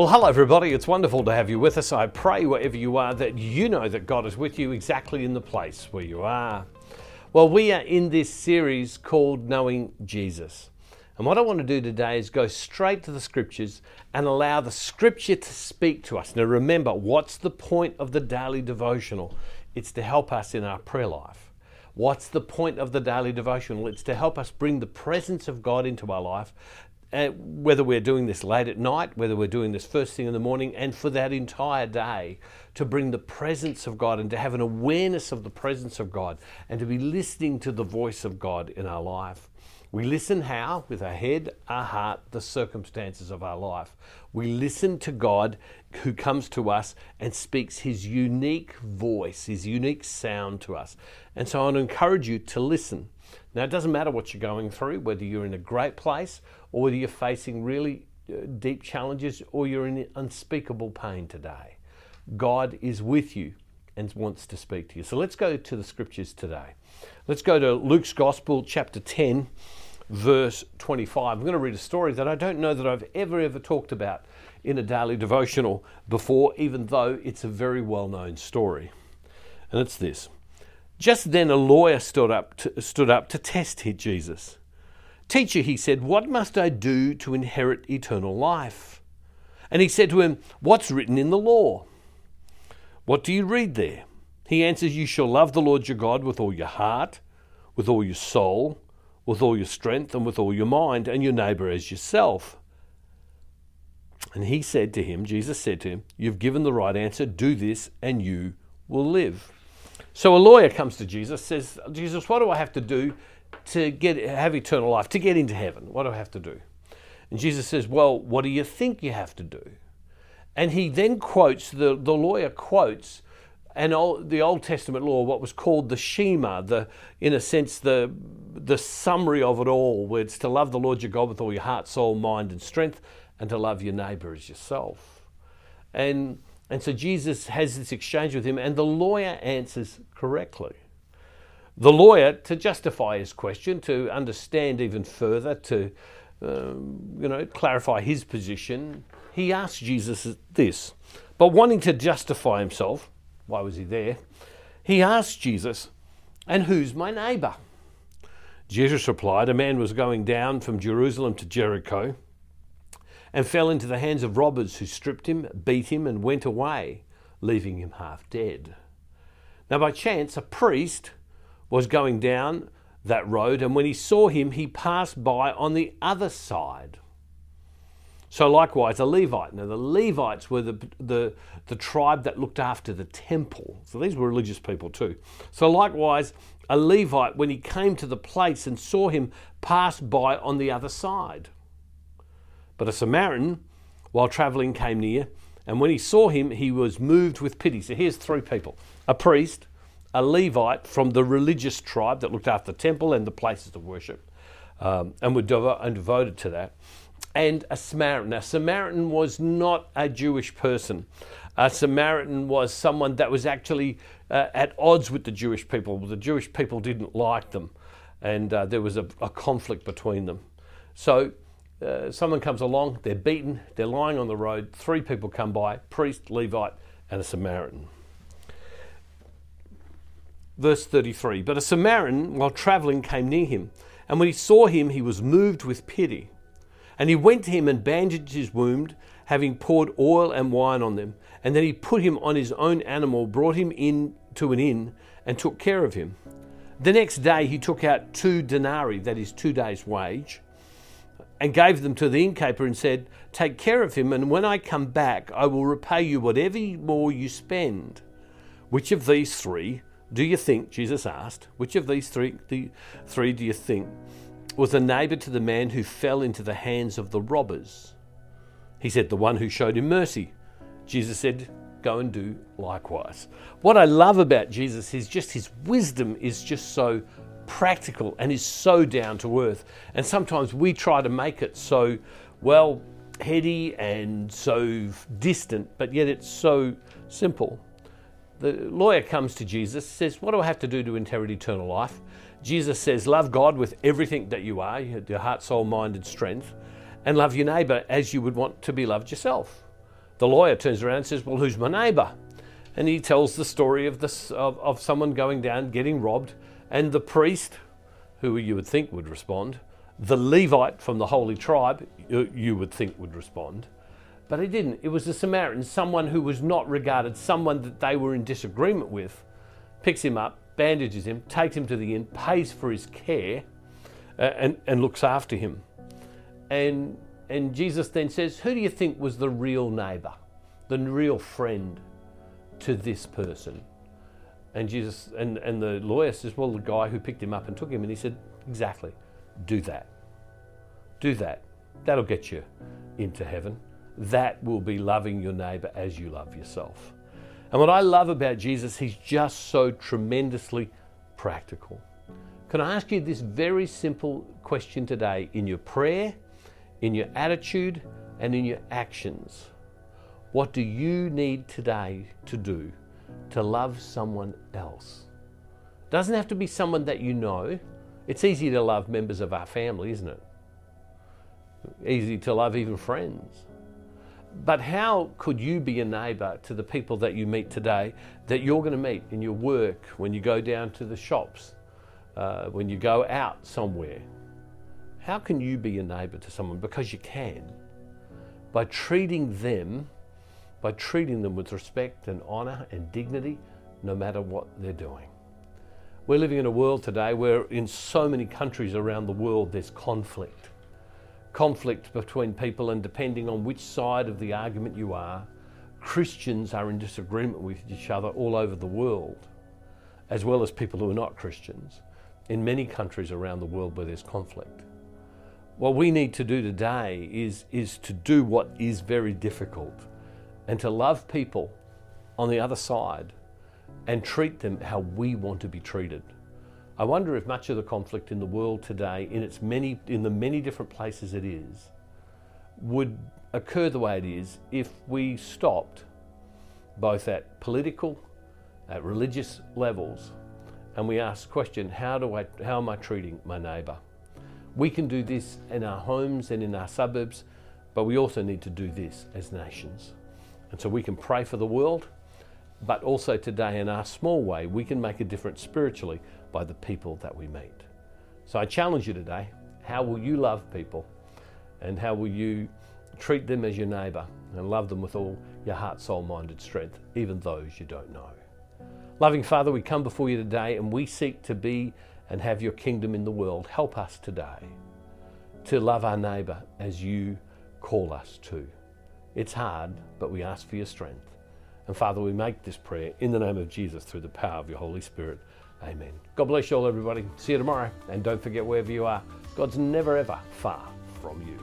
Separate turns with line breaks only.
Well, hello, everybody. It's wonderful to have you with us. I pray wherever you are that you know that God is with you exactly in the place where you are. Well, we are in this series called Knowing Jesus. And what I want to do today is go straight to the scriptures and allow the scripture to speak to us. Now, remember, what's the point of the daily devotional? It's to help us in our prayer life. What's the point of the daily devotional? It's to help us bring the presence of God into our life, uh, whether we're doing this late at night, whether we're doing this first thing in the morning, and for that entire day, to bring the presence of God and to have an awareness of the presence of God and to be listening to the voice of God in our life. We listen how? With our head, our heart, the circumstances of our life. We listen to God who comes to us and speaks his unique voice, his unique sound to us. And so I want to encourage you to listen. Now, it doesn't matter what you're going through, whether you're in a great place or whether you're facing really uh, deep challenges or you're in unspeakable pain today. God is with you and wants to speak to you. So let's go to the scriptures today. Let's go to Luke's Gospel, chapter 10, verse 25. I'm going to read a story that I don't know that I've ever, ever talked about in a daily devotional before, even though it's a very well known story. And it's this Just then a lawyer stood up to, stood up to test Jesus. Teacher, he said, what must I do to inherit eternal life? And he said to him, What's written in the law? What do you read there? He answers, You shall love the Lord your God with all your heart, with all your soul, with all your strength, and with all your mind, and your neighbor as yourself. And he said to him, Jesus said to him, You've given the right answer, do this, and you will live. So a lawyer comes to Jesus, says, Jesus, what do I have to do to get have eternal life, to get into heaven? What do I have to do? And Jesus says, Well, what do you think you have to do? And he then quotes, the, the lawyer quotes an old, the Old Testament law, what was called the Shema, the, in a sense, the, the summary of it all, where it's to love the Lord your God with all your heart, soul, mind, and strength, and to love your neighbour as yourself. And, and so Jesus has this exchange with him, and the lawyer answers correctly. The lawyer, to justify his question, to understand even further, to um, you know clarify his position, he asks Jesus this. But wanting to justify himself, why was he there? He asked Jesus, And who's my neighbour? Jesus replied, A man was going down from Jerusalem to Jericho and fell into the hands of robbers who stripped him, beat him, and went away, leaving him half dead. Now, by chance, a priest was going down that road, and when he saw him, he passed by on the other side. So likewise, a Levite. Now, the Levites were the, the, the tribe that looked after the temple. So these were religious people too. So likewise, a Levite, when he came to the place and saw him, passed by on the other side. But a Samaritan, while travelling, came near, and when he saw him, he was moved with pity. So here's three people a priest, a Levite from the religious tribe that looked after the temple and the places of worship um, and were and devoted to that, and a Samaritan. Now, Samaritan was not a Jewish person. A Samaritan was someone that was actually uh, at odds with the Jewish people. The Jewish people didn't like them, and uh, there was a, a, conflict between them. So, uh, someone comes along, they're beaten, they're lying on the road. Three people come by priest, Levite, and a Samaritan. Verse 33 But a Samaritan, while travelling, came near him, and when he saw him, he was moved with pity. And he went to him and bandaged his wound, having poured oil and wine on them. And then he put him on his own animal, brought him in to an inn, and took care of him. The next day he took out two denarii, that is, two days' wage, and gave them to the innkeeper and said, Take care of him, and when I come back, I will repay you whatever more you spend. Which of these three do you think, Jesus asked, which of these three, the three do you think was a neighbor to the man who fell into the hands of the robbers? He said, The one who showed him mercy. Jesus said, Go and do likewise. What I love about Jesus is just his wisdom is just so practical and is so down to earth. And sometimes we try to make it so, well, heady and so distant, but yet it's so simple the lawyer comes to Jesus, says, What do I have to do to inherit eternal life? Jesus says, Love God with everything that you are, your heart, soul, mind, and strength, and love your neighbor as you would want to be loved yourself. the lawyer turns around and says, Well, who's my neighbour? And he tells the story of, this, of, of someone going down, getting robbed, and the priest, who you would think would respond, the Levite from the holy tribe, you would think would respond, but he didn't. It was a Samaritan, someone who was not regarded, someone that they were in disagreement with, picks him up, bandages him, takes him to the inn, pays for his care, uh, and, and looks after him. And, and Jesus then says, Who do you think was the real neighbour, the real friend to this person? And Jesus and, and the lawyer says, Well, the guy who picked him up and took him. And he said, Exactly. Do that. Do that. That'll get you into heaven that will be loving your neighbor as you love yourself. And what I love about Jesus, he's just so tremendously practical. Can I ask you this very simple question today in your prayer, in your attitude, and in your actions? What do you need today to do to love someone else? Doesn't have to be someone that you know. It's easy to love members of our family, isn't it? Easy to love even friends. But how could you be a neighbour to the people that you meet today that you're going to meet in your work, when you go down to the shops, uh, when you go out somewhere? How can you be a neighbour to someone? Because you can. By treating them, by treating them with respect and honour and dignity, no matter what they're doing. We're living in a world today where, in so many countries around the world, there's conflict conflict between people, and depending on which side of the argument you are, Christians are in disagreement with each other all over the world, as well as people who are not Christians, in many countries around the world where there's conflict. What we need to do today is, is to do what is very difficult and to love people on the other side and treat them how we want to be treated. I wonder if much of the conflict in the world today, in its many, in the many different places it is, would occur the way it is if we stopped both at political, at religious levels, and we asked the question, how do I, how am I treating my neighbour? We can do this in our homes and in our suburbs, but we also need to do this as nations. And so we can pray for the world, but also today in our small way, we can make a difference spiritually by the people that we meet. So I challenge you today how will you love people and how will you treat them as your neighbour and love them with all your heart, soul, mind, and strength, even those you don't know? Loving Father, we come before you today and we seek to be and have your kingdom in the world. Help us today to love our neighbour as you call us to. It's hard, but we ask for your strength. And Father, we make this prayer in the name of Jesus through the power of your Holy Spirit. Amen. God bless you all, everybody. See you tomorrow. And don't forget, wherever you are, God's never ever far from you.